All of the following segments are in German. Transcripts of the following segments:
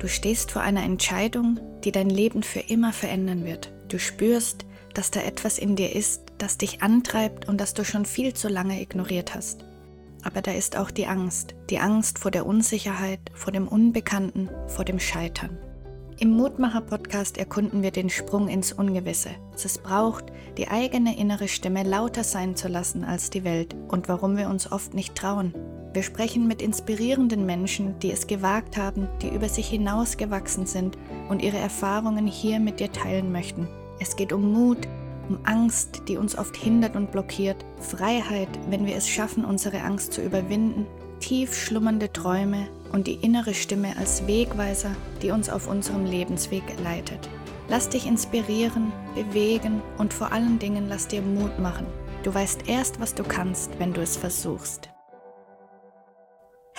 Du stehst vor einer Entscheidung, die dein Leben für immer verändern wird. Du spürst, dass da etwas in dir ist, das dich antreibt und das du schon viel zu lange ignoriert hast. Aber da ist auch die Angst, die Angst vor der Unsicherheit, vor dem Unbekannten, vor dem Scheitern. Im Mutmacher-Podcast erkunden wir den Sprung ins Ungewisse, was es braucht, die eigene innere Stimme lauter sein zu lassen als die Welt und warum wir uns oft nicht trauen. Wir sprechen mit inspirierenden Menschen, die es gewagt haben, die über sich hinausgewachsen sind und ihre Erfahrungen hier mit dir teilen möchten. Es geht um Mut, um Angst, die uns oft hindert und blockiert, Freiheit, wenn wir es schaffen, unsere Angst zu überwinden, tief schlummernde Träume und die innere Stimme als Wegweiser, die uns auf unserem Lebensweg leitet. Lass dich inspirieren, bewegen und vor allen Dingen lass dir Mut machen. Du weißt erst, was du kannst, wenn du es versuchst.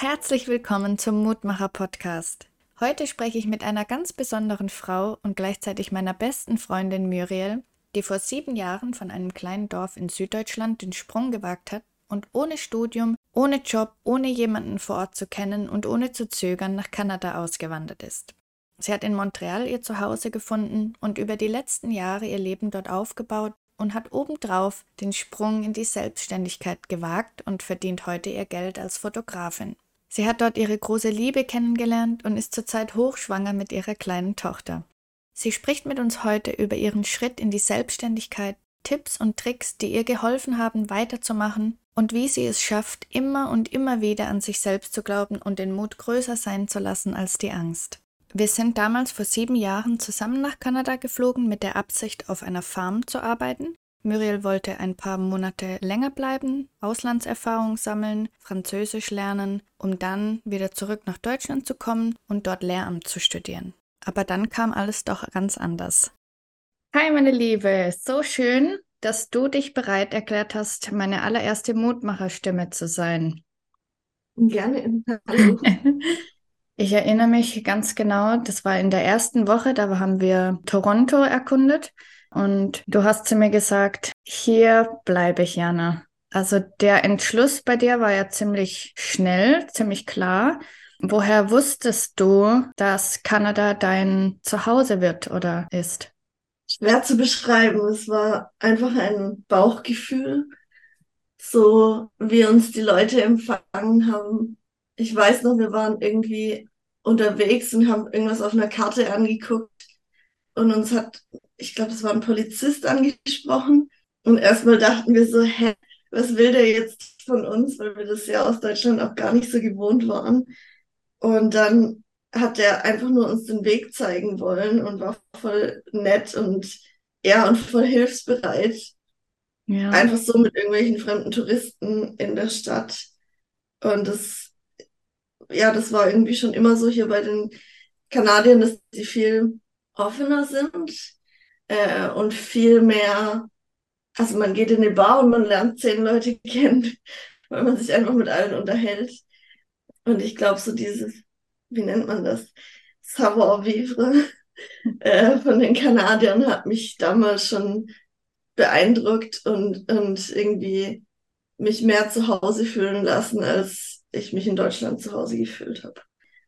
Herzlich willkommen zum Mutmacher Podcast. Heute spreche ich mit einer ganz besonderen Frau und gleichzeitig meiner besten Freundin Muriel, die vor sieben Jahren von einem kleinen Dorf in Süddeutschland den Sprung gewagt hat und ohne Studium, ohne Job, ohne jemanden vor Ort zu kennen und ohne zu zögern nach Kanada ausgewandert ist. Sie hat in Montreal ihr Zuhause gefunden und über die letzten Jahre ihr Leben dort aufgebaut und hat obendrauf den Sprung in die Selbstständigkeit gewagt und verdient heute ihr Geld als Fotografin. Sie hat dort ihre große Liebe kennengelernt und ist zurzeit hochschwanger mit ihrer kleinen Tochter. Sie spricht mit uns heute über ihren Schritt in die Selbstständigkeit, Tipps und Tricks, die ihr geholfen haben, weiterzumachen und wie sie es schafft, immer und immer wieder an sich selbst zu glauben und den Mut größer sein zu lassen als die Angst. Wir sind damals vor sieben Jahren zusammen nach Kanada geflogen mit der Absicht, auf einer Farm zu arbeiten. Muriel wollte ein paar Monate länger bleiben, Auslandserfahrung sammeln, Französisch lernen, um dann wieder zurück nach Deutschland zu kommen und dort Lehramt zu studieren. Aber dann kam alles doch ganz anders. Hi, meine Liebe, so schön, dass du dich bereit erklärt hast, meine allererste Mutmacherstimme zu sein. Gerne. Hallo. Ich erinnere mich ganz genau, das war in der ersten Woche, da haben wir Toronto erkundet und du hast zu mir gesagt, hier bleibe ich, Jana. Also der Entschluss bei dir war ja ziemlich schnell, ziemlich klar. Woher wusstest du, dass Kanada dein Zuhause wird oder ist? Schwer zu beschreiben. Es war einfach ein Bauchgefühl, so wie uns die Leute empfangen haben. Ich weiß noch, wir waren irgendwie unterwegs und haben irgendwas auf einer Karte angeguckt und uns hat, ich glaube, es war ein Polizist angesprochen. Und erstmal dachten wir so, hä, was will der jetzt von uns, weil wir das ja aus Deutschland auch gar nicht so gewohnt waren. Und dann hat er einfach nur uns den Weg zeigen wollen und war voll nett und ja und voll hilfsbereit. Ja. Einfach so mit irgendwelchen fremden Touristen in der Stadt. Und das, ja, das war irgendwie schon immer so hier bei den Kanadiern, dass sie viel offener sind äh, und viel mehr, also man geht in eine Bar und man lernt zehn Leute kennen, weil man sich einfach mit allen unterhält. Und ich glaube, so dieses, wie nennt man das? Savoir-vivre äh, von den Kanadiern hat mich damals schon beeindruckt und, und irgendwie mich mehr zu Hause fühlen lassen, als ich mich in Deutschland zu Hause gefühlt habe.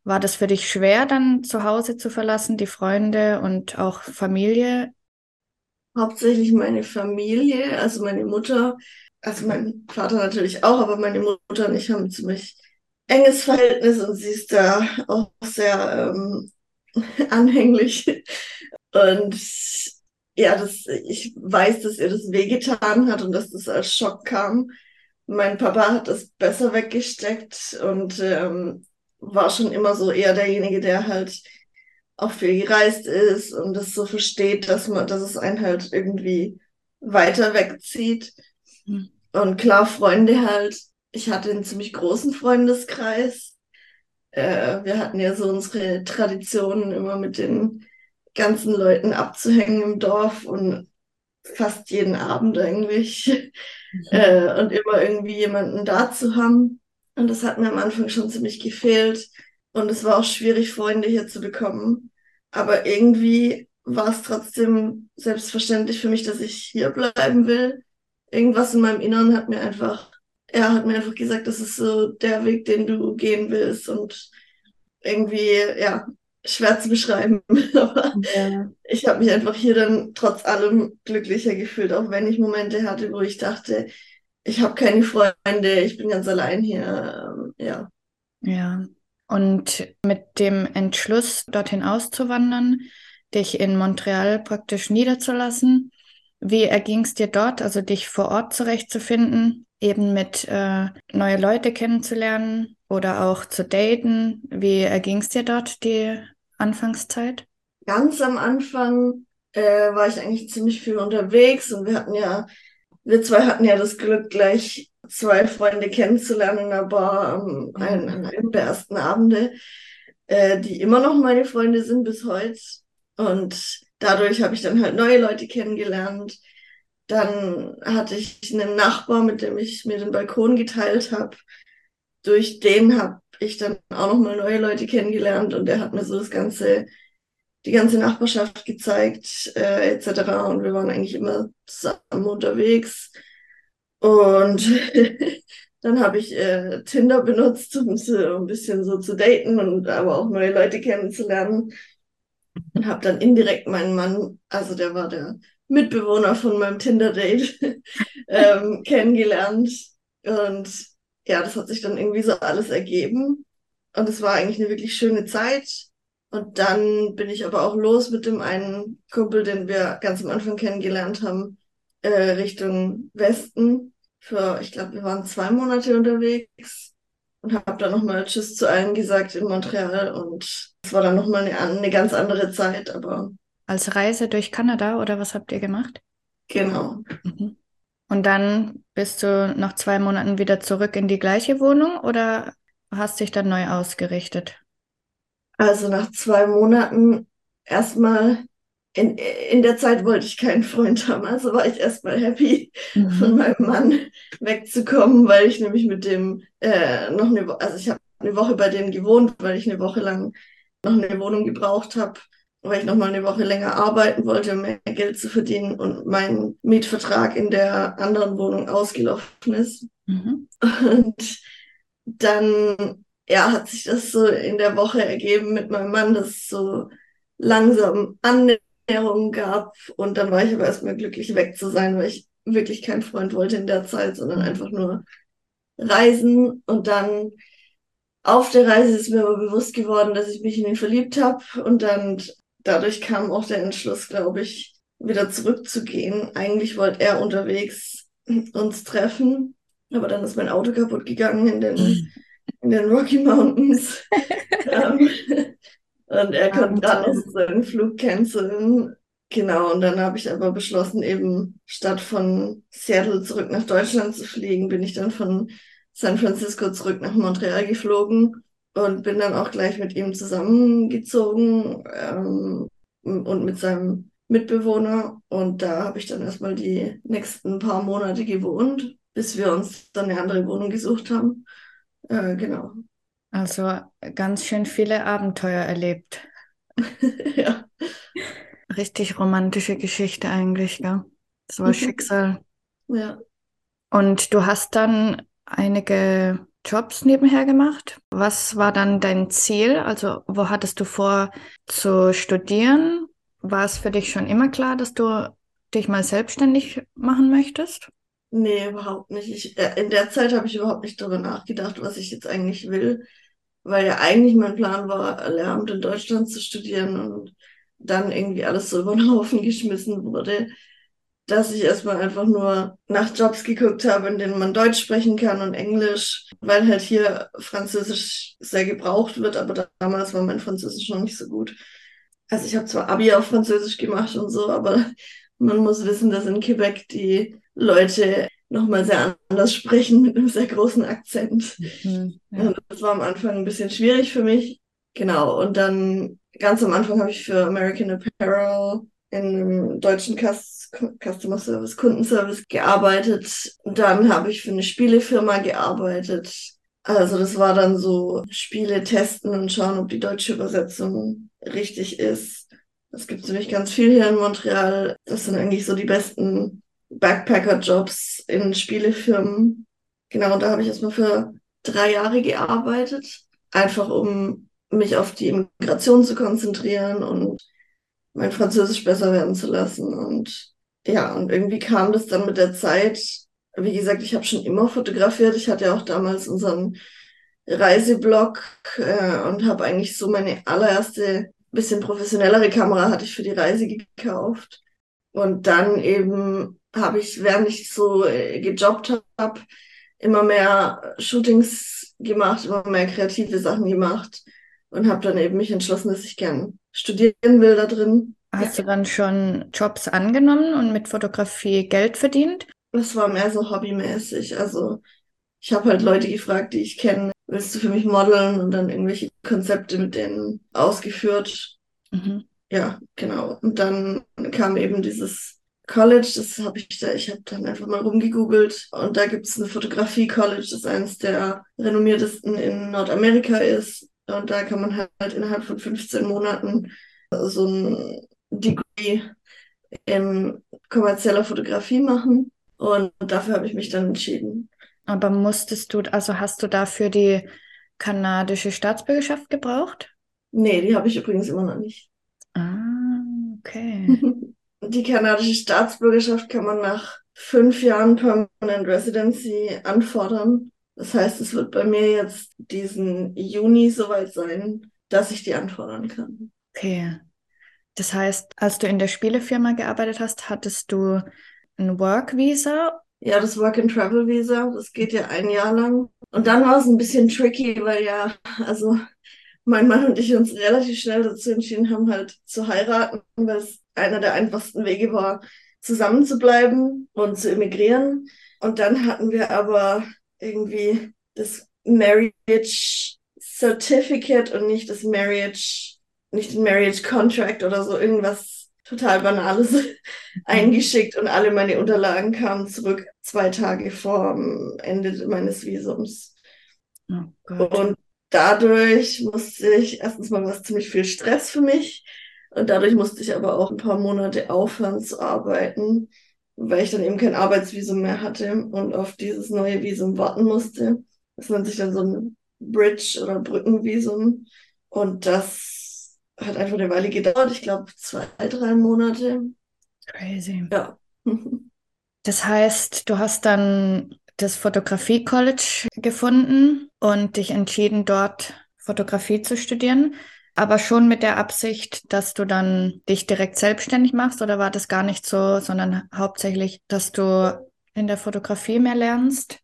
War das für dich schwer, dann zu Hause zu verlassen, die Freunde und auch Familie? Hauptsächlich meine Familie, also meine Mutter, also mein Vater natürlich auch, aber meine Mutter und ich haben ziemlich enges Verhältnis und sie ist da auch sehr ähm, anhänglich. Und ja, das, ich weiß, dass ihr das wehgetan hat und dass das als Schock kam. Mein Papa hat das besser weggesteckt und ähm, war schon immer so eher derjenige, der halt auch viel gereist ist und das so versteht, dass man, dass es einen halt irgendwie weiter wegzieht. Hm. Und klar, Freunde halt ich hatte einen ziemlich großen Freundeskreis. Äh, wir hatten ja so unsere Traditionen, immer mit den ganzen Leuten abzuhängen im Dorf und fast jeden Abend eigentlich mhm. äh, und immer irgendwie jemanden da zu haben. Und das hat mir am Anfang schon ziemlich gefehlt. Und es war auch schwierig, Freunde hier zu bekommen. Aber irgendwie war es trotzdem selbstverständlich für mich, dass ich hier bleiben will. Irgendwas in meinem Inneren hat mir einfach er hat mir einfach gesagt, das ist so der Weg, den du gehen willst. Und irgendwie, ja, schwer zu beschreiben. Aber ja. ich habe mich einfach hier dann trotz allem glücklicher gefühlt, auch wenn ich Momente hatte, wo ich dachte, ich habe keine Freunde, ich bin ganz allein hier. Ähm, ja. Ja. Und mit dem Entschluss, dorthin auszuwandern, dich in Montreal praktisch niederzulassen, wie erging es dir dort, also dich vor Ort zurechtzufinden, eben mit äh, neue Leute kennenzulernen oder auch zu daten? Wie erging es dir dort die Anfangszeit? Ganz am Anfang äh, war ich eigentlich ziemlich viel unterwegs und wir hatten ja, wir zwei hatten ja das Glück, gleich zwei Freunde kennenzulernen in der Bar mhm. einen, an der ersten Abende, äh, die immer noch meine Freunde sind bis heute. Und dadurch habe ich dann halt neue Leute kennengelernt. Dann hatte ich einen Nachbar, mit dem ich mir den Balkon geteilt habe. Durch den habe ich dann auch noch mal neue Leute kennengelernt und der hat mir so das ganze, die ganze Nachbarschaft gezeigt äh, etc. Und wir waren eigentlich immer zusammen unterwegs. Und dann habe ich äh, Tinder benutzt, um so ein bisschen so zu daten und aber auch neue Leute kennenzulernen und habe dann indirekt meinen Mann, also der war der Mitbewohner von meinem Tinder-Date, ähm, kennengelernt. Und ja, das hat sich dann irgendwie so alles ergeben. Und es war eigentlich eine wirklich schöne Zeit. Und dann bin ich aber auch los mit dem einen Kumpel, den wir ganz am Anfang kennengelernt haben, äh, Richtung Westen. Für, ich glaube, wir waren zwei Monate unterwegs und habe dann nochmal Tschüss zu allen gesagt in Montreal und es war dann nochmal eine, eine ganz andere Zeit, aber. Als Reise durch Kanada oder was habt ihr gemacht? Genau. Mhm. Und dann bist du nach zwei Monaten wieder zurück in die gleiche Wohnung oder hast dich dann neu ausgerichtet? Also nach zwei Monaten erstmal in, in der Zeit wollte ich keinen Freund haben, also war ich erstmal happy, mhm. von meinem Mann wegzukommen, weil ich nämlich mit dem äh, noch eine Woche, also ich habe eine Woche bei dem gewohnt, weil ich eine Woche lang noch eine Wohnung gebraucht habe, weil ich noch mal eine Woche länger arbeiten wollte, um mehr Geld zu verdienen und mein Mietvertrag in der anderen Wohnung ausgelaufen ist. Mhm. Und dann ja, hat sich das so in der Woche ergeben mit meinem Mann, dass so langsam annimmt Annäherungen gab. Und dann war ich aber erstmal glücklich, weg zu sein, weil ich wirklich keinen Freund wollte in der Zeit, sondern mhm. einfach nur reisen. Und dann auf der Reise ist mir aber bewusst geworden, dass ich mich in ihn verliebt habe. Und dann dadurch kam auch der Entschluss, glaube ich, wieder zurückzugehen. Eigentlich wollte er unterwegs uns treffen, aber dann ist mein Auto kaputt gegangen in den, in den Rocky Mountains. ähm, und er konnte gerade noch seinen Flug canceln. Genau, und dann habe ich aber beschlossen, eben statt von Seattle zurück nach Deutschland zu fliegen, bin ich dann von San Francisco zurück nach Montreal geflogen und bin dann auch gleich mit ihm zusammengezogen ähm, und mit seinem Mitbewohner. Und da habe ich dann erstmal die nächsten paar Monate gewohnt, bis wir uns dann eine andere Wohnung gesucht haben. Äh, genau. Also ganz schön viele Abenteuer erlebt. ja. Richtig romantische Geschichte eigentlich, gell? Das war mhm. Schicksal. Ja. Und du hast dann einige Jobs nebenher gemacht. Was war dann dein Ziel? Also, wo hattest du vor zu studieren? War es für dich schon immer klar, dass du dich mal selbstständig machen möchtest? Nee, überhaupt nicht. Ich, äh, in der Zeit habe ich überhaupt nicht darüber nachgedacht, was ich jetzt eigentlich will weil ja eigentlich mein Plan war, Lehramt in Deutschland zu studieren und dann irgendwie alles so über den Haufen geschmissen wurde, dass ich erstmal einfach nur nach Jobs geguckt habe, in denen man Deutsch sprechen kann und Englisch, weil halt hier Französisch sehr gebraucht wird, aber damals war mein Französisch noch nicht so gut. Also ich habe zwar Abi auf Französisch gemacht und so, aber man muss wissen, dass in Quebec die Leute nochmal sehr anders sprechen mit einem sehr großen Akzent. Mhm, ja. Das war am Anfang ein bisschen schwierig für mich. Genau. Und dann ganz am Anfang habe ich für American Apparel in deutschen Customer Service, Kundenservice gearbeitet. Dann habe ich für eine Spielefirma gearbeitet. Also das war dann so Spiele testen und schauen, ob die deutsche Übersetzung richtig ist. Das gibt es nämlich ganz viel hier in Montreal. Das sind eigentlich so die besten Backpacker-Jobs in Spielefirmen. Genau, und da habe ich erstmal für drei Jahre gearbeitet, einfach um mich auf die Immigration zu konzentrieren und mein Französisch besser werden zu lassen. Und ja, und irgendwie kam das dann mit der Zeit. Wie gesagt, ich habe schon immer fotografiert. Ich hatte ja auch damals unseren Reiseblog äh, und habe eigentlich so meine allererste bisschen professionellere Kamera hatte ich für die Reise gekauft. Und dann eben habe ich, während ich so äh, gejobbt habe, immer mehr Shootings gemacht, immer mehr kreative Sachen gemacht und habe dann eben mich entschlossen, dass ich gern studieren will da drin. Hast ja. du dann schon Jobs angenommen und mit Fotografie Geld verdient? Das war mehr so hobbymäßig. Also ich habe halt Leute gefragt, die ich kenne, willst du für mich modeln und dann irgendwelche Konzepte mit denen ausgeführt. Mhm. Ja, genau. Und dann kam eben dieses College, das habe ich da, ich habe dann einfach mal rumgegoogelt und da gibt es eine Fotografie-College, das eines der renommiertesten in Nordamerika ist. Und da kann man halt innerhalb von 15 Monaten so ein Degree in kommerzieller Fotografie machen. Und dafür habe ich mich dann entschieden. Aber musstest du, also hast du dafür die kanadische Staatsbürgerschaft gebraucht? Nee, die habe ich übrigens immer noch nicht. Ah, okay. Die kanadische Staatsbürgerschaft kann man nach fünf Jahren Permanent Residency anfordern. Das heißt, es wird bei mir jetzt diesen Juni soweit sein, dass ich die anfordern kann. Okay. Das heißt, als du in der Spielefirma gearbeitet hast, hattest du ein Work Visa ja, das Work-and-Travel-Visa, das geht ja ein Jahr lang. Und dann war es ein bisschen tricky, weil ja, also mein Mann und ich uns relativ schnell dazu entschieden haben, halt zu heiraten, weil es einer der einfachsten Wege war, zusammen zu bleiben und zu emigrieren. Und dann hatten wir aber irgendwie das Marriage Certificate und nicht das Marriage, nicht den Marriage Contract oder so irgendwas total Banales eingeschickt und alle meine Unterlagen kamen zurück zwei Tage vor dem Ende meines Visums. Oh und dadurch musste ich erstens mal was ziemlich viel Stress für mich und dadurch musste ich aber auch ein paar Monate aufhören zu arbeiten, weil ich dann eben kein Arbeitsvisum mehr hatte und auf dieses neue Visum warten musste. Das nennt sich dann so ein Bridge- oder Brückenvisum und das hat einfach eine Weile gedauert. Ich glaube, zwei, drei Monate. Crazy. Ja. Das heißt, du hast dann das Fotografie College gefunden und dich entschieden, dort Fotografie zu studieren, aber schon mit der Absicht, dass du dann dich direkt selbstständig machst oder war das gar nicht so, sondern hauptsächlich, dass du in der Fotografie mehr lernst?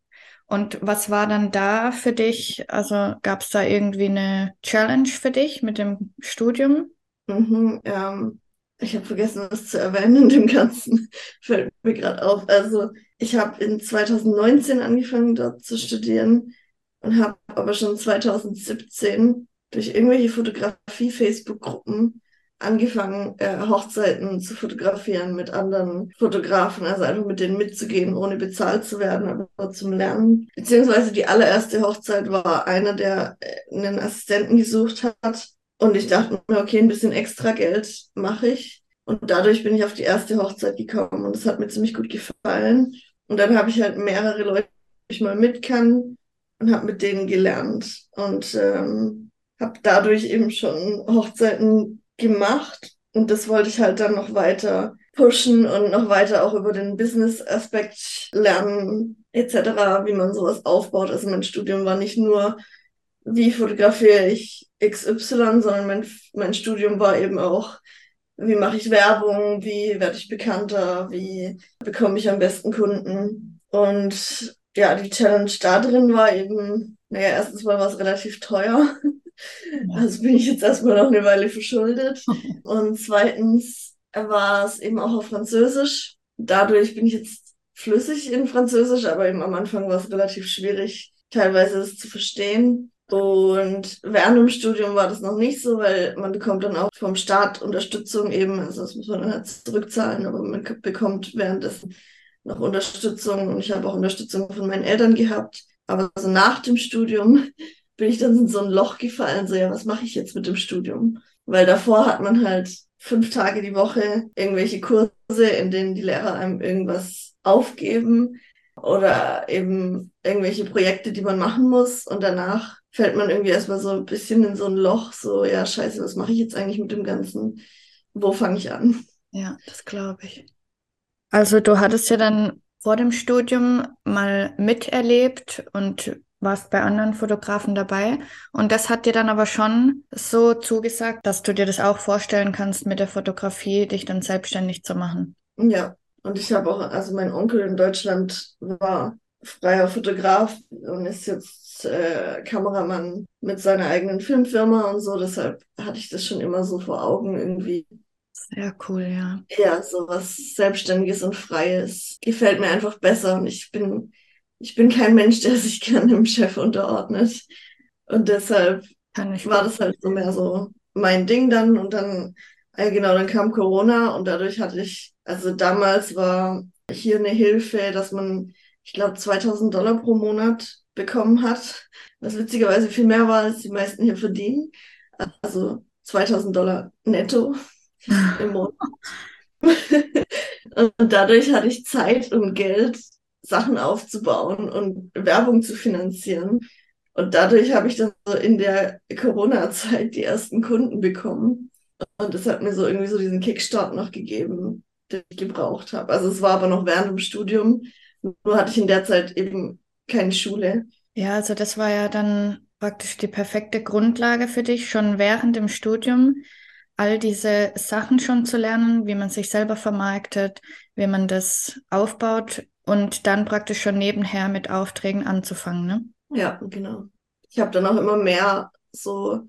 Und was war dann da für dich? Also gab es da irgendwie eine Challenge für dich mit dem Studium? Mhm, ähm, ich habe vergessen, was zu erwähnen in dem Ganzen. Mir gerade auf. Also ich habe in 2019 angefangen, dort zu studieren und habe aber schon 2017 durch irgendwelche Fotografie-Facebook-Gruppen angefangen, äh, Hochzeiten zu fotografieren mit anderen Fotografen, also einfach mit denen mitzugehen, ohne bezahlt zu werden, aber zum Lernen. Beziehungsweise die allererste Hochzeit war einer, der äh, einen Assistenten gesucht hat. Und ich dachte mir, okay, ein bisschen extra Geld mache ich. Und dadurch bin ich auf die erste Hochzeit gekommen und das hat mir ziemlich gut gefallen. Und dann habe ich halt mehrere Leute, die ich mal mit kann und habe mit denen gelernt und ähm, habe dadurch eben schon Hochzeiten gemacht und das wollte ich halt dann noch weiter pushen und noch weiter auch über den Business-Aspekt lernen, etc., wie man sowas aufbaut. Also mein Studium war nicht nur, wie fotografiere ich XY, sondern mein, mein Studium war eben auch, wie mache ich Werbung, wie werde ich bekannter, wie bekomme ich am besten Kunden. Und ja, die Challenge da drin war eben, naja, erstens mal war es relativ teuer. Also bin ich jetzt erstmal noch eine Weile verschuldet. Und zweitens war es eben auch auf Französisch. Dadurch bin ich jetzt flüssig in Französisch, aber eben am Anfang war es relativ schwierig, teilweise es zu verstehen. Und während dem Studium war das noch nicht so, weil man bekommt dann auch vom Staat Unterstützung eben, also das muss man dann halt zurückzahlen, aber man bekommt währenddessen noch Unterstützung und ich habe auch Unterstützung von meinen Eltern gehabt. Aber so nach dem Studium bin ich dann in so ein Loch gefallen, so ja, was mache ich jetzt mit dem Studium? Weil davor hat man halt fünf Tage die Woche irgendwelche Kurse, in denen die Lehrer einem irgendwas aufgeben oder eben irgendwelche Projekte, die man machen muss. Und danach fällt man irgendwie erstmal so ein bisschen in so ein Loch, so, ja, scheiße, was mache ich jetzt eigentlich mit dem Ganzen? Wo fange ich an? Ja, das glaube ich. Also du hattest ja dann vor dem Studium mal miterlebt und warst bei anderen Fotografen dabei. Und das hat dir dann aber schon so zugesagt, dass du dir das auch vorstellen kannst, mit der Fotografie dich dann selbstständig zu machen. Ja, und ich habe auch, also mein Onkel in Deutschland war freier Fotograf und ist jetzt äh, Kameramann mit seiner eigenen Filmfirma und so. Deshalb hatte ich das schon immer so vor Augen irgendwie. Sehr cool, ja. Ja, so was Selbstständiges und Freies gefällt mir einfach besser. Und ich bin, ich bin kein Mensch, der sich gerne dem Chef unterordnet. Und deshalb war das halt so mehr so mein Ding dann. Und dann, äh, genau, dann kam Corona und dadurch hatte ich, also damals war hier eine Hilfe, dass man ich glaube, 2000 Dollar pro Monat bekommen hat, was witzigerweise viel mehr war, als die meisten hier verdienen. Also 2000 Dollar netto im Monat. und dadurch hatte ich Zeit und Geld, Sachen aufzubauen und Werbung zu finanzieren. Und dadurch habe ich dann so in der Corona-Zeit die ersten Kunden bekommen. Und das hat mir so irgendwie so diesen Kickstart noch gegeben, den ich gebraucht habe. Also es war aber noch während dem Studium. Nur hatte ich in der Zeit eben keine Schule. Ja, also das war ja dann praktisch die perfekte Grundlage für dich, schon während dem Studium all diese Sachen schon zu lernen, wie man sich selber vermarktet, wie man das aufbaut und dann praktisch schon nebenher mit Aufträgen anzufangen, ne? Ja, genau. Ich habe dann auch immer mehr so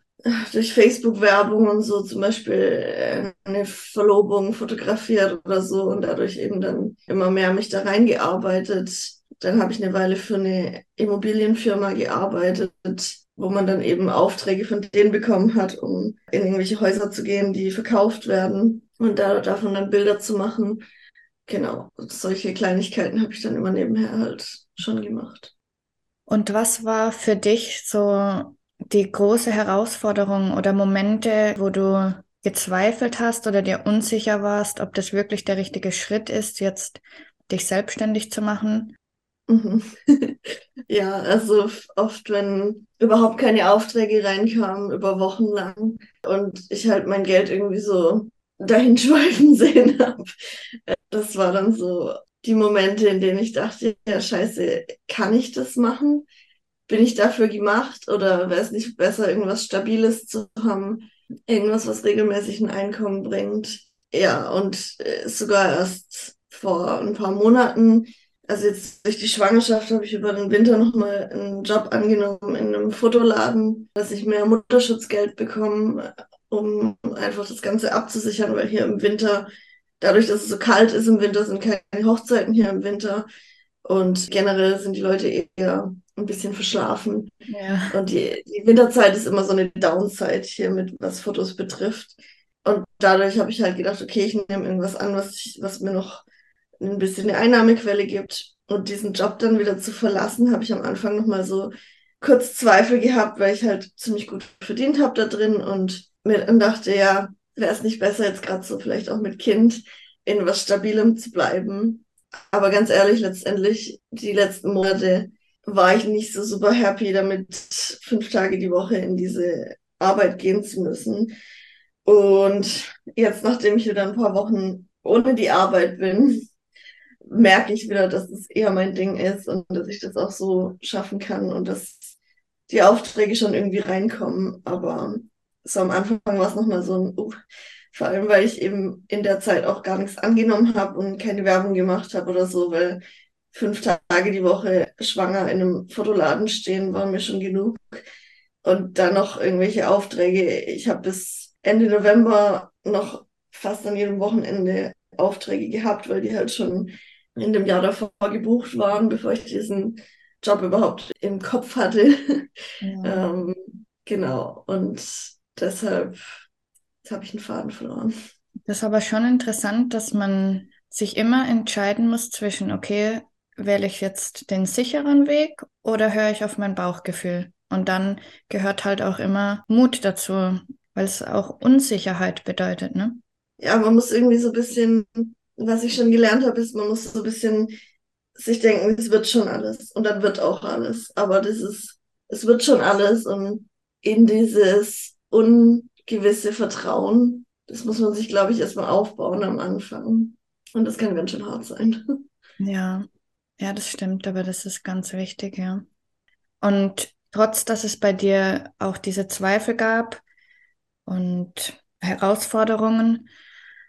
durch Facebook-Werbung und so zum Beispiel äh, eine Verlobung fotografiert oder so und dadurch eben dann immer mehr mich da reingearbeitet. Dann habe ich eine Weile für eine Immobilienfirma gearbeitet, wo man dann eben Aufträge von denen bekommen hat, um in irgendwelche Häuser zu gehen, die verkauft werden und da, davon dann Bilder zu machen. Genau, solche Kleinigkeiten habe ich dann immer nebenher halt schon gemacht. Und was war für dich so die große Herausforderung oder Momente, wo du gezweifelt hast oder dir unsicher warst, ob das wirklich der richtige Schritt ist, jetzt dich selbstständig zu machen? Mhm. ja, also oft, wenn überhaupt keine Aufträge reinkamen, über Wochen lang und ich halt mein Geld irgendwie so dahin schweifen sehen habe. Das war dann so die Momente, in denen ich dachte, ja, scheiße, kann ich das machen? bin ich dafür gemacht oder wäre es nicht besser, irgendwas Stabiles zu haben, irgendwas, was regelmäßig ein Einkommen bringt? Ja, und äh, sogar erst vor ein paar Monaten, also jetzt durch die Schwangerschaft, habe ich über den Winter nochmal einen Job angenommen in einem Fotoladen, dass ich mehr Mutterschutzgeld bekomme, um einfach das Ganze abzusichern, weil hier im Winter, dadurch, dass es so kalt ist im Winter, sind keine Hochzeiten hier im Winter. Und generell sind die Leute eher ein bisschen verschlafen. Ja. Und die, die Winterzeit ist immer so eine Downside hier mit, was Fotos betrifft. Und dadurch habe ich halt gedacht, okay, ich nehme irgendwas an, was, ich, was mir noch ein bisschen eine Einnahmequelle gibt. Und diesen Job dann wieder zu verlassen, habe ich am Anfang nochmal so kurz Zweifel gehabt, weil ich halt ziemlich gut verdient habe da drin und mir dann dachte, ja, wäre es nicht besser, jetzt gerade so vielleicht auch mit Kind in was Stabilem zu bleiben. Aber ganz ehrlich, letztendlich, die letzten Monate war ich nicht so super happy damit, fünf Tage die Woche in diese Arbeit gehen zu müssen. Und jetzt, nachdem ich wieder ein paar Wochen ohne die Arbeit bin, merke ich wieder, dass es eher mein Ding ist und dass ich das auch so schaffen kann und dass die Aufträge schon irgendwie reinkommen. Aber so am Anfang war es nochmal so ein, uh, vor allem weil ich eben in der Zeit auch gar nichts angenommen habe und keine Werbung gemacht habe oder so, weil fünf Tage die Woche schwanger in einem Fotoladen stehen, war mir schon genug. Und dann noch irgendwelche Aufträge. Ich habe bis Ende November noch fast an jedem Wochenende Aufträge gehabt, weil die halt schon in dem Jahr davor gebucht waren, bevor ich diesen Job überhaupt im Kopf hatte. Ja. ähm, genau. Und deshalb habe ich einen Faden verloren. Das ist aber schon interessant, dass man sich immer entscheiden muss zwischen, okay, wähle ich jetzt den sicheren Weg oder höre ich auf mein Bauchgefühl? Und dann gehört halt auch immer Mut dazu, weil es auch Unsicherheit bedeutet, ne? Ja, man muss irgendwie so ein bisschen, was ich schon gelernt habe, ist, man muss so ein bisschen sich denken, es wird schon alles und dann wird auch alles. Aber dieses es wird schon alles und in dieses ungewisse Vertrauen, das muss man sich, glaube ich, erstmal aufbauen am Anfang. Und das kann ganz schön hart sein. Ja, ja, das stimmt, aber das ist ganz wichtig, ja. Und trotz, dass es bei dir auch diese Zweifel gab und Herausforderungen,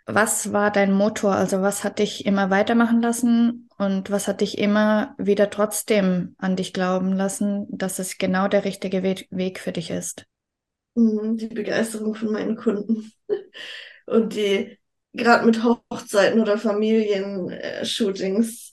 was war dein Motor? Also was hat dich immer weitermachen lassen und was hat dich immer wieder trotzdem an dich glauben lassen, dass es genau der richtige We Weg für dich ist? Mhm, die Begeisterung von meinen Kunden und die gerade mit Hochzeiten oder Familienshootings.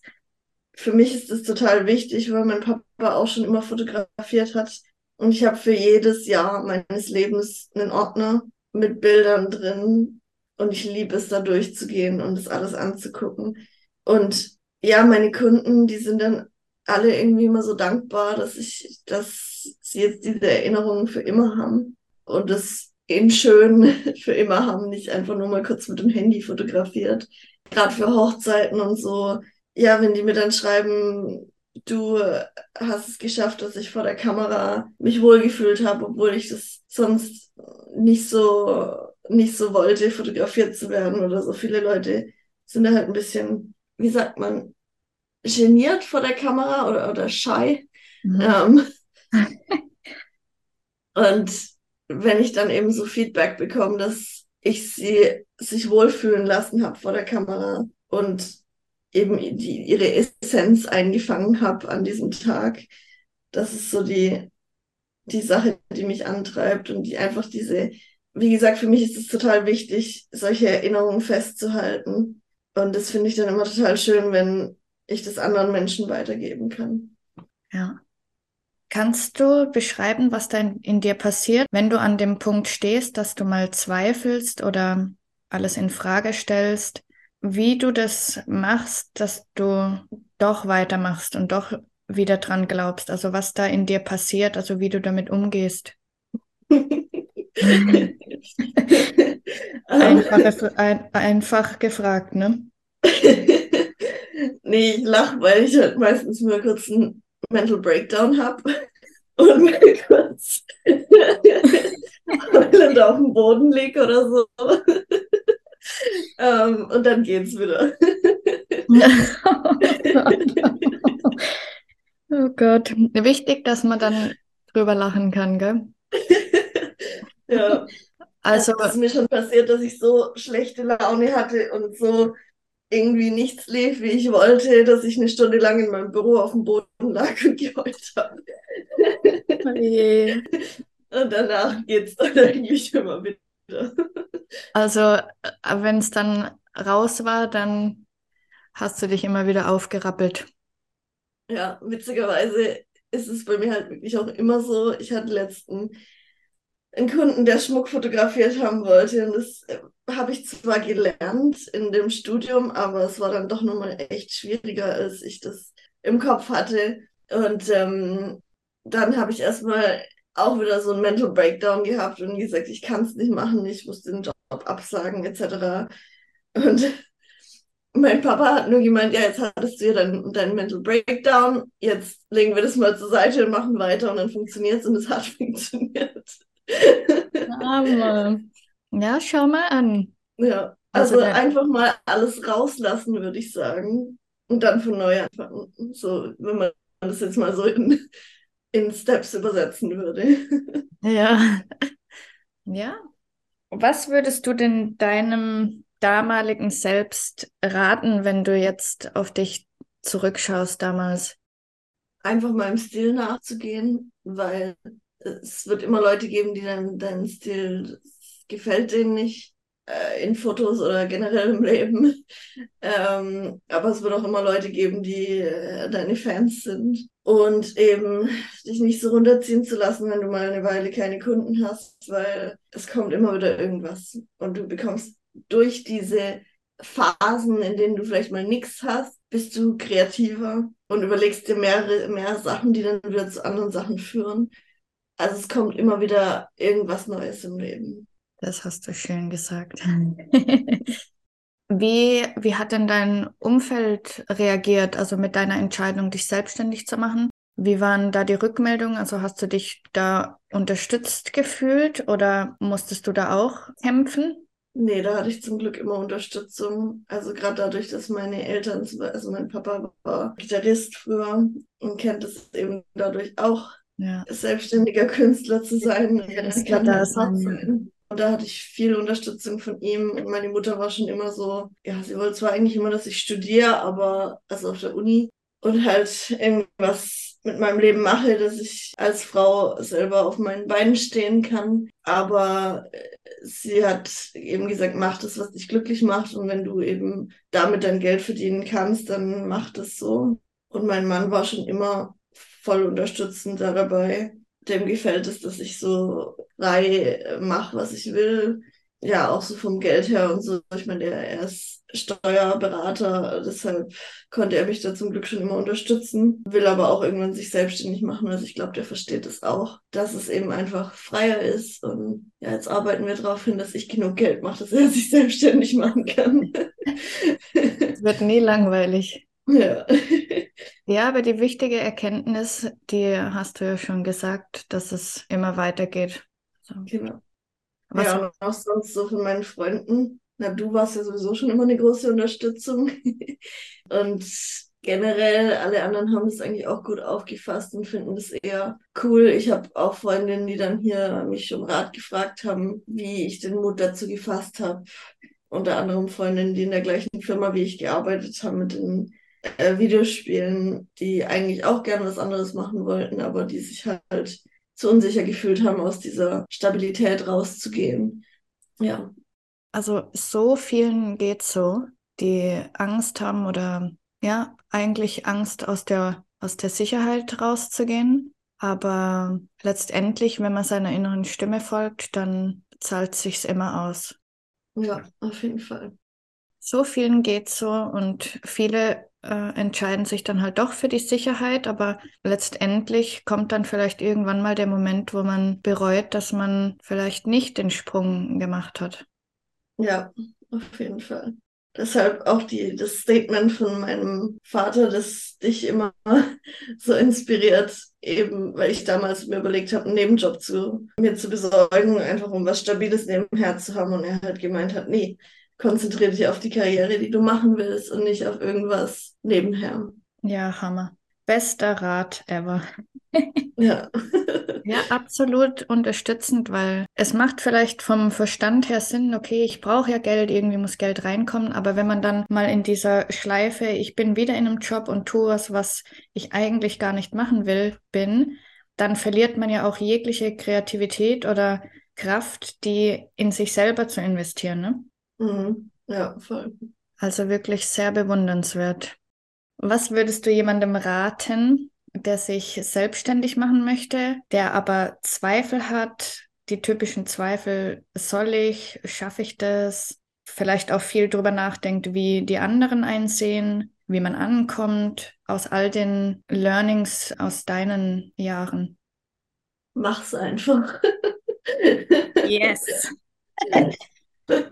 Für mich ist das total wichtig, weil mein Papa auch schon immer fotografiert hat. Und ich habe für jedes Jahr meines Lebens einen Ordner mit Bildern drin. Und ich liebe es, da durchzugehen und das alles anzugucken. Und ja, meine Kunden, die sind dann alle irgendwie immer so dankbar, dass ich, dass sie jetzt diese Erinnerungen für immer haben. Und das in schön für immer haben, nicht einfach nur mal kurz mit dem Handy fotografiert. Gerade für Hochzeiten und so. Ja, wenn die mir dann schreiben, du hast es geschafft, dass ich vor der Kamera mich wohlgefühlt habe, obwohl ich das sonst nicht so nicht so wollte, fotografiert zu werden oder so. Viele Leute sind da halt ein bisschen, wie sagt man, geniert vor der Kamera oder, oder shy. Mhm. Ähm, und wenn ich dann eben so Feedback bekomme, dass ich sie sich wohlfühlen lassen habe vor der Kamera und eben die, ihre Essenz eingefangen habe an diesem Tag. Das ist so die, die Sache, die mich antreibt und die einfach diese, wie gesagt, für mich ist es total wichtig, solche Erinnerungen festzuhalten. Und das finde ich dann immer total schön, wenn ich das anderen Menschen weitergeben kann. Ja. Kannst du beschreiben, was da in dir passiert, wenn du an dem Punkt stehst, dass du mal zweifelst oder alles in Frage stellst, wie du das machst, dass du doch weitermachst und doch wieder dran glaubst, also was da in dir passiert, also wie du damit umgehst? einfach, ein, einfach gefragt, ne? nee, ich lache, weil ich halt meistens nur kurz einen Mental Breakdown habe und mal kurz heulend auf dem Boden liege oder so. ähm, und dann geht's wieder. oh Gott. Wichtig, dass man dann drüber lachen kann, gell? Ja. Also, es ist mir schon passiert, dass ich so schlechte Laune hatte und so irgendwie nichts lief, wie ich wollte, dass ich eine Stunde lang in meinem Büro auf dem Boden lag und geheult habe. Oh je. Und danach geht es dann eigentlich immer wieder. Also, wenn es dann raus war, dann hast du dich immer wieder aufgerappelt. Ja, witzigerweise ist es bei mir halt wirklich auch immer so. Ich hatte letzten einen Kunden, der Schmuck fotografiert haben wollte. Und das äh, habe ich zwar gelernt in dem Studium, aber es war dann doch nochmal echt schwieriger, als ich das im Kopf hatte. Und ähm, dann habe ich erstmal auch wieder so einen Mental Breakdown gehabt und gesagt, ich kann es nicht machen, ich muss den Job absagen, etc. Und mein Papa hat nur gemeint, ja, jetzt hattest du ja deinen dein Mental Breakdown, jetzt legen wir das mal zur Seite und machen weiter und dann funktioniert es und es hat funktioniert. Aber, ja, schau mal an. Ja, also, also einfach mal alles rauslassen, würde ich sagen. Und dann von neu anfangen. So, wenn man das jetzt mal so in, in Steps übersetzen würde. Ja. Ja. Was würdest du denn deinem damaligen Selbst raten, wenn du jetzt auf dich zurückschaust damals? Einfach meinem Stil nachzugehen, weil es wird immer Leute geben, die dann deinen Stil gefällt denen nicht äh, in Fotos oder generell im Leben. Ähm, aber es wird auch immer Leute geben, die äh, deine Fans sind. Und eben dich nicht so runterziehen zu lassen, wenn du mal eine Weile keine Kunden hast, weil es kommt immer wieder irgendwas. Und du bekommst durch diese Phasen, in denen du vielleicht mal nichts hast, bist du kreativer und überlegst dir mehrere, mehr Sachen, die dann wieder zu anderen Sachen führen. Also es kommt immer wieder irgendwas Neues im Leben. Das hast du schön gesagt. wie, wie hat denn dein Umfeld reagiert, also mit deiner Entscheidung, dich selbstständig zu machen? Wie waren da die Rückmeldungen? Also hast du dich da unterstützt gefühlt oder musstest du da auch kämpfen? Nee, da hatte ich zum Glück immer Unterstützung. Also gerade dadurch, dass meine Eltern, also mein Papa war Gitarrist früher und kennt es eben dadurch auch, ja. selbstständiger Künstler zu sein. Das kann da sein. Und da hatte ich viel Unterstützung von ihm. Und meine Mutter war schon immer so, ja, sie wollte zwar eigentlich immer, dass ich studiere, aber also auf der Uni und halt irgendwas mit meinem Leben mache, dass ich als Frau selber auf meinen Beinen stehen kann. Aber sie hat eben gesagt, mach das, was dich glücklich macht. Und wenn du eben damit dein Geld verdienen kannst, dann mach das so. Und mein Mann war schon immer voll unterstützend dabei. Dem gefällt es, dass ich so frei mache, was ich will. Ja, auch so vom Geld her und so. Ich meine, er ist Steuerberater, deshalb konnte er mich da zum Glück schon immer unterstützen, will aber auch irgendwann sich selbstständig machen. Also ich glaube, der versteht es auch, dass es eben einfach freier ist. Und ja, jetzt arbeiten wir darauf hin, dass ich genug Geld mache, dass er sich selbstständig machen kann. Es wird nie langweilig. Ja. Ja, aber die wichtige Erkenntnis, die hast du ja schon gesagt, dass es immer weitergeht. So. Genau. Was ja, und auch sonst so von meinen Freunden. Na, du warst ja sowieso schon immer eine große Unterstützung. und generell, alle anderen haben es eigentlich auch gut aufgefasst und finden das eher cool. Ich habe auch Freundinnen, die dann hier mich um Rat gefragt haben, wie ich den Mut dazu gefasst habe. Unter anderem Freundinnen, die in der gleichen Firma wie ich gearbeitet haben, mit den äh, Videospielen, die eigentlich auch gerne was anderes machen wollten, aber die sich halt zu unsicher gefühlt haben, aus dieser Stabilität rauszugehen. Ja. Also so vielen geht so, die Angst haben oder ja, eigentlich Angst aus der, aus der Sicherheit rauszugehen. Aber letztendlich, wenn man seiner inneren Stimme folgt, dann zahlt sich's immer aus. Ja, auf jeden Fall. So vielen geht so und viele äh, entscheiden sich dann halt doch für die Sicherheit, aber letztendlich kommt dann vielleicht irgendwann mal der Moment, wo man bereut, dass man vielleicht nicht den Sprung gemacht hat. Ja, auf jeden Fall. Deshalb auch die, das Statement von meinem Vater, das dich immer so inspiriert, eben weil ich damals mir überlegt habe, einen Nebenjob zu mir zu besorgen, einfach um was Stabiles nebenher zu haben. Und er halt gemeint hat, nee, konzentriere dich auf die Karriere, die du machen willst und nicht auf irgendwas nebenher. Ja, Hammer. Bester Rat ever. ja. ja, absolut unterstützend, weil es macht vielleicht vom Verstand her Sinn, okay, ich brauche ja Geld, irgendwie muss Geld reinkommen, aber wenn man dann mal in dieser Schleife, ich bin wieder in einem Job und tue was, was ich eigentlich gar nicht machen will, bin, dann verliert man ja auch jegliche Kreativität oder Kraft, die in sich selber zu investieren, ne? Mhm. Ja, voll. Also wirklich sehr bewundernswert. Was würdest du jemandem raten, der sich selbstständig machen möchte, der aber Zweifel hat, die typischen Zweifel, soll ich, schaffe ich das, vielleicht auch viel drüber nachdenkt, wie die anderen einsehen, wie man ankommt, aus all den Learnings aus deinen Jahren? Mach's einfach. yes.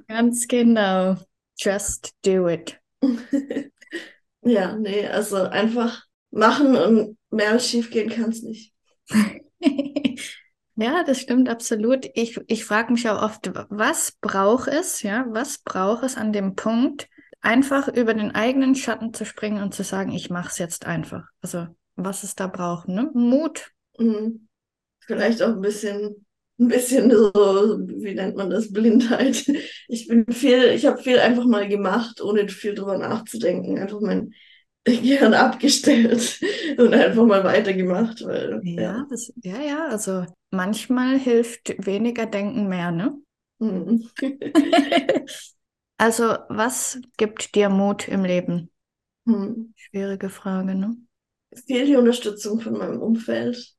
Ganz genau. Just do it. ja, nee, also einfach machen und mehr schief gehen kann es nicht. ja, das stimmt absolut. Ich, ich frage mich auch oft, was braucht es, ja, was braucht es an dem Punkt, einfach über den eigenen Schatten zu springen und zu sagen, ich mache es jetzt einfach. Also was es da braucht, ne? Mut. Mhm. Vielleicht auch ein bisschen ein bisschen so, wie nennt man das, Blindheit. Ich bin viel, ich habe viel einfach mal gemacht, ohne viel drüber nachzudenken. Einfach mein Gehirn abgestellt und einfach mal weitergemacht. Weil, ja, ja. Das, ja, ja, also manchmal hilft weniger Denken mehr, ne? Mhm. also, was gibt dir Mut im Leben? Mhm. Schwierige Frage, ne? Viel die Unterstützung von meinem Umfeld,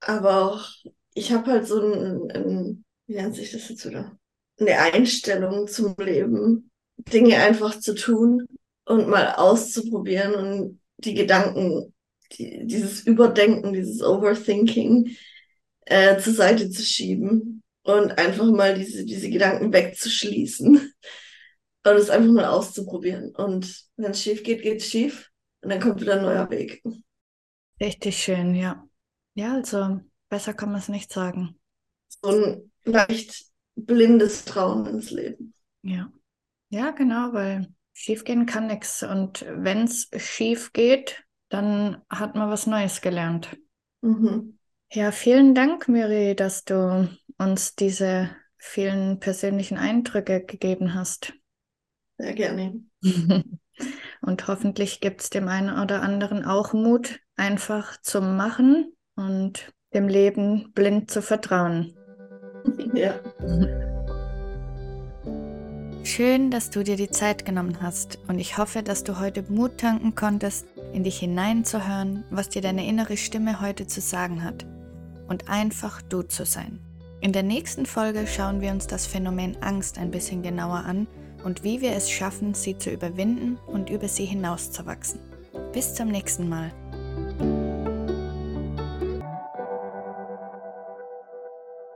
aber auch ich habe halt so ein, ein, wie nennt sich das jetzt wieder? Eine Einstellung zum Leben, Dinge einfach zu tun und mal auszuprobieren und die Gedanken, die, dieses Überdenken, dieses Overthinking äh, zur Seite zu schieben und einfach mal diese, diese Gedanken wegzuschließen und es einfach mal auszuprobieren. Und wenn es schief geht, geht es schief und dann kommt wieder ein neuer Weg. Richtig schön, ja. Ja, also besser kann man es nicht sagen. So ein leicht blindes Trauen ins Leben. Ja. Ja, genau, weil schief gehen kann nichts. Und wenn es schief geht, dann hat man was Neues gelernt. Mhm. Ja, vielen Dank, Miri, dass du uns diese vielen persönlichen Eindrücke gegeben hast. Sehr gerne. Und hoffentlich gibt es dem einen oder anderen auch Mut, einfach zu machen und dem Leben blind zu vertrauen. Ja. Schön, dass du dir die Zeit genommen hast und ich hoffe, dass du heute Mut tanken konntest, in dich hineinzuhören, was dir deine innere Stimme heute zu sagen hat und einfach du zu sein. In der nächsten Folge schauen wir uns das Phänomen Angst ein bisschen genauer an und wie wir es schaffen, sie zu überwinden und über sie hinauszuwachsen. Bis zum nächsten Mal.